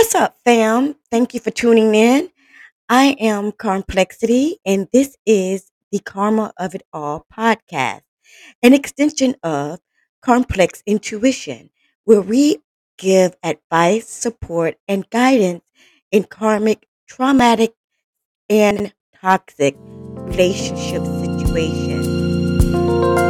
What's up, fam? Thank you for tuning in. I am Complexity, and this is the Karma of It All podcast, an extension of Complex Intuition, where we give advice, support, and guidance in karmic, traumatic, and toxic relationship situations.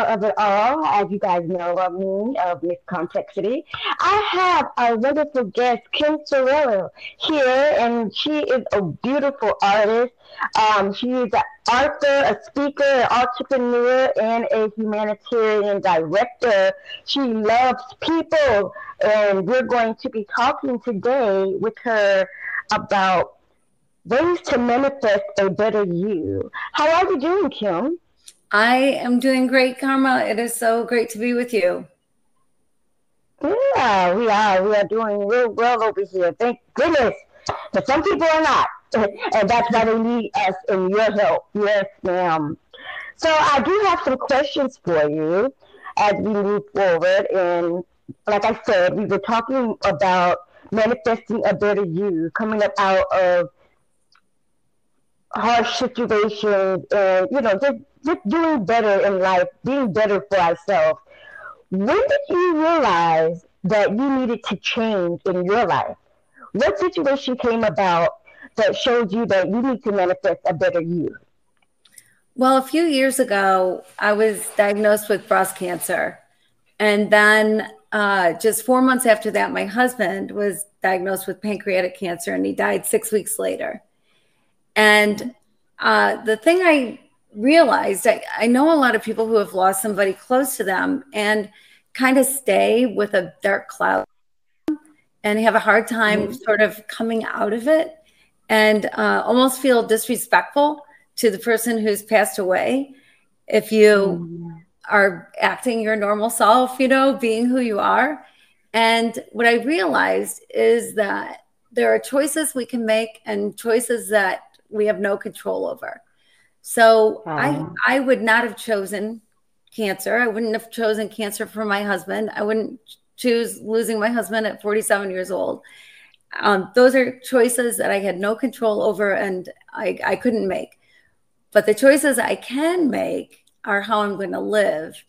The of it all, as you guys know of me, of Miss Complexity. I have a wonderful guest, Kim Sorrelle, here, and she is a beautiful artist. Um, she is an author, a speaker, an entrepreneur, and a humanitarian director. She loves people, and we're going to be talking today with her about ways to manifest a better you. How are you doing, Kim? I am doing great, Karma. It is so great to be with you. Yeah, we are. We are doing real well over here. Thank goodness. But some people are not. And that's why they need us and your help. Yes, ma'am. So I do have some questions for you as we move forward. And like I said, we were talking about manifesting a better you, coming up out of harsh situations and you know just just doing better in life being better for ourselves when did you realize that you needed to change in your life what situation came about that showed you that you need to manifest a better you Well, a few years ago, I was diagnosed with breast cancer. And then uh, just four months after that, my husband was diagnosed with pancreatic cancer and he died six weeks later. And uh, the thing I realized, I, I know a lot of people who have lost somebody close to them and kind of stay with a dark cloud and have a hard time Mhm. sort of coming out of it and uh, almost feel disrespectful to the person who's passed away if you are acting your normal self, you know, being who you are. And what I realized is that there are choices we can make and choices that we have no control over. So I I would not have chosen cancer. I wouldn't have chosen cancer for my husband. I wouldn't choose losing my husband at 47 years old. Um, those are choices that I had no control over and I, I couldn't make. But the choices I can make are how I'm going to live.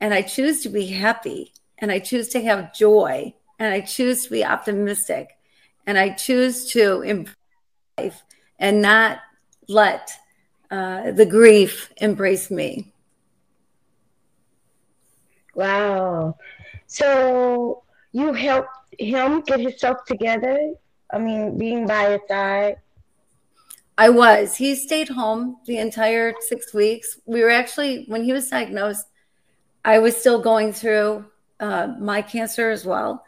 And I choose to be happy and I choose to have joy and I choose to be optimistic and I choose to embrace life and not let uh, the grief embrace me. wow so you helped him get himself together i mean being by his side I was. He stayed home the entire six weeks. We were actually, when he was diagnosed, I was still going through uh, my cancer as well.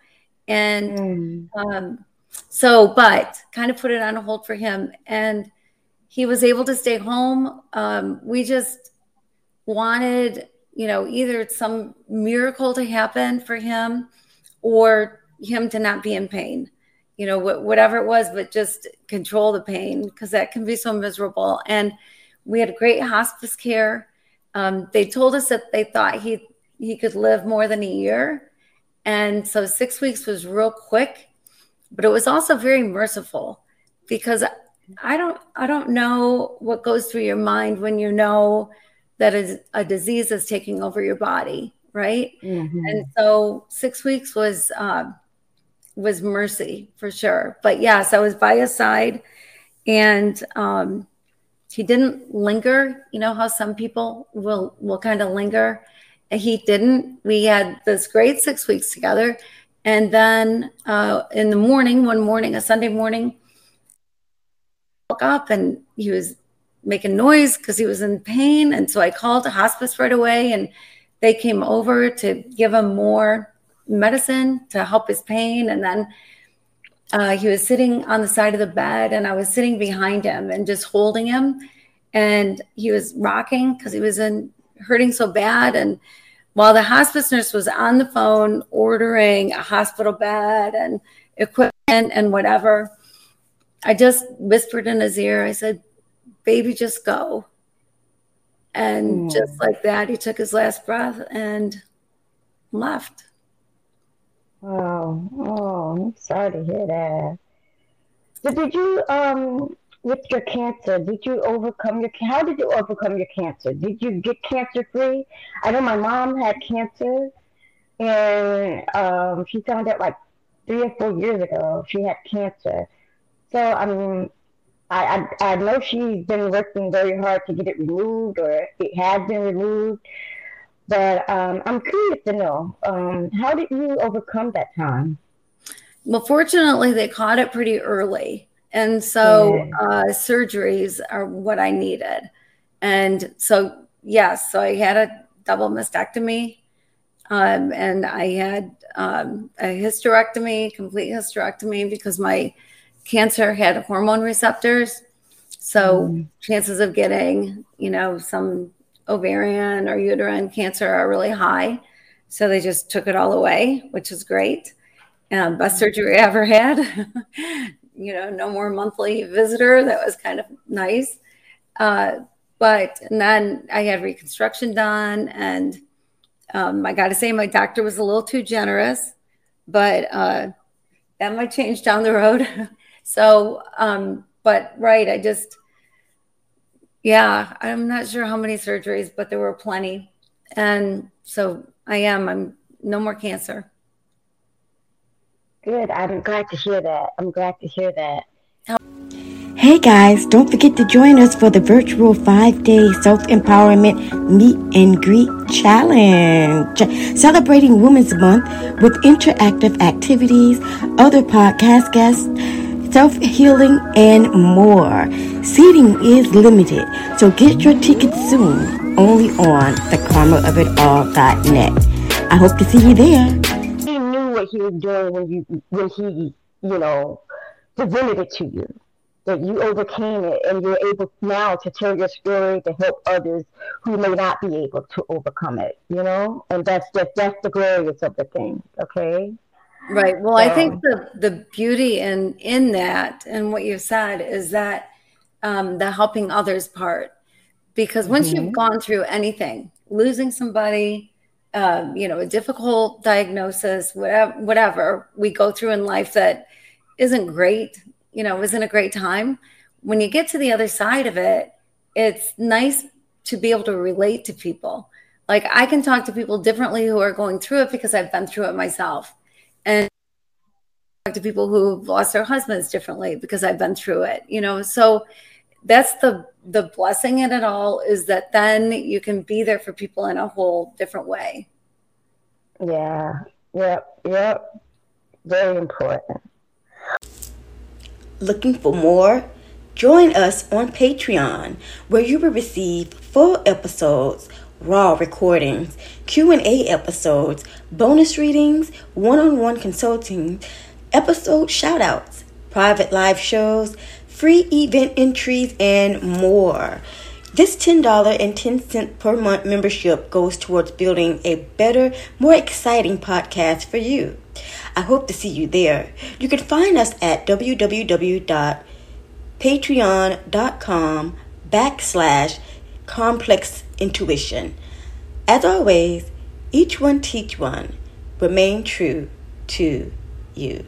And Mm. um, so, but kind of put it on hold for him. And he was able to stay home. Um, we just wanted, you know, either some miracle to happen for him or him to not be in pain, you know, wh- whatever it was, but just control the pain because that can be so miserable. And we had great hospice care. Um, they told us that they thought he he could live more than a year, and so six weeks was real quick, but it was also very merciful because I don't I don't know what goes through your mind when you know that a, a disease is taking over your body, right? Mhm. And so six weeks was uh, was mercy for sure. But yes, I was by his side, and um, he didn't linger. You know how some people will will kind of linger. He didn't. We had this great six weeks together, and then uh, in the morning, one morning, a Sunday morning, woke up and he was making noise because he was in pain. And so I called the hospice right away, and they came over to give him more medicine to help his pain. And then uh, he was sitting on the side of the bed, and I was sitting behind him and just holding him. And he was rocking because he was in hurting so bad. And while the hospice nurse was on the phone ordering a hospital bed and equipment and whatever, I just whispered in his ear, I said, Baby, just go. And mm. just like that, he took his last breath and left. Oh, oh, I'm sorry to hear that. So did you, um, with your cancer, did you overcome your, how did you overcome your cancer? Did you get cancer free? I know my mom had cancer and um, she found out like three or four years ago she had cancer. So, I mean, I, I, I know she's been working very hard to get it removed or it has been removed. But um, I'm curious to know um, how did you overcome that time? Well, fortunately, they caught it pretty early. And so uh, surgeries are what I needed. And so, yes, so I had a double mastectomy um, and I had um, a hysterectomy, complete hysterectomy, because my cancer had hormone receptors. So mm. chances of getting, you know, some ovarian or uterine cancer are really high. So they just took it all away, which is great. Um, best surgery I ever had. you know, no more monthly visitor. That was kind of nice. Uh, but then I had reconstruction done, and um, I got to say, my doctor was a little too generous, but uh, that might change down the road. so, um, but right, I just yeah, I'm not sure how many surgeries, but there were plenty. And so I am. I'm no more cancer. Good. I'm glad to hear that. I'm glad to hear that. Hey guys, don't forget to join us for the virtual five day self empowerment meet and greet challenge. Celebrating Women's Month with interactive activities, other podcast guests, self healing, and more. Seating is limited, so get your tickets soon only on thekarmaofitall.net. I hope to see you there. He what he was doing when you when he, you know, presented it to you. That you overcame it and you're able now to tell your story to help others who may not be able to overcome it, you know? And that's just that's the glorious of the thing, okay? Right. Well, so. I think the the beauty in in that and what you've said is that um, the helping others part, because once mm-hmm. you've gone through anything, losing somebody, um, you know, a difficult diagnosis, whatever, whatever we go through in life that isn't great, you know, isn't a great time. When you get to the other side of it, it's nice to be able to relate to people. Like I can talk to people differently who are going through it because I've been through it myself and to people who've lost their husbands differently because I've been through it, you know. So that's the the blessing in it all is that then you can be there for people in a whole different way. Yeah. Yep. Yep. Very important. Looking for more? Join us on Patreon, where you will receive full episodes raw recordings, Q&A episodes, bonus readings, one-on-one consulting, episode shoutouts, private live shows, free event entries, and more. This $10 and 10 cent per month membership goes towards building a better, more exciting podcast for you. I hope to see you there. You can find us at www.patreon.com backslash complex intuition. As always, each one teach one. Remain true to you.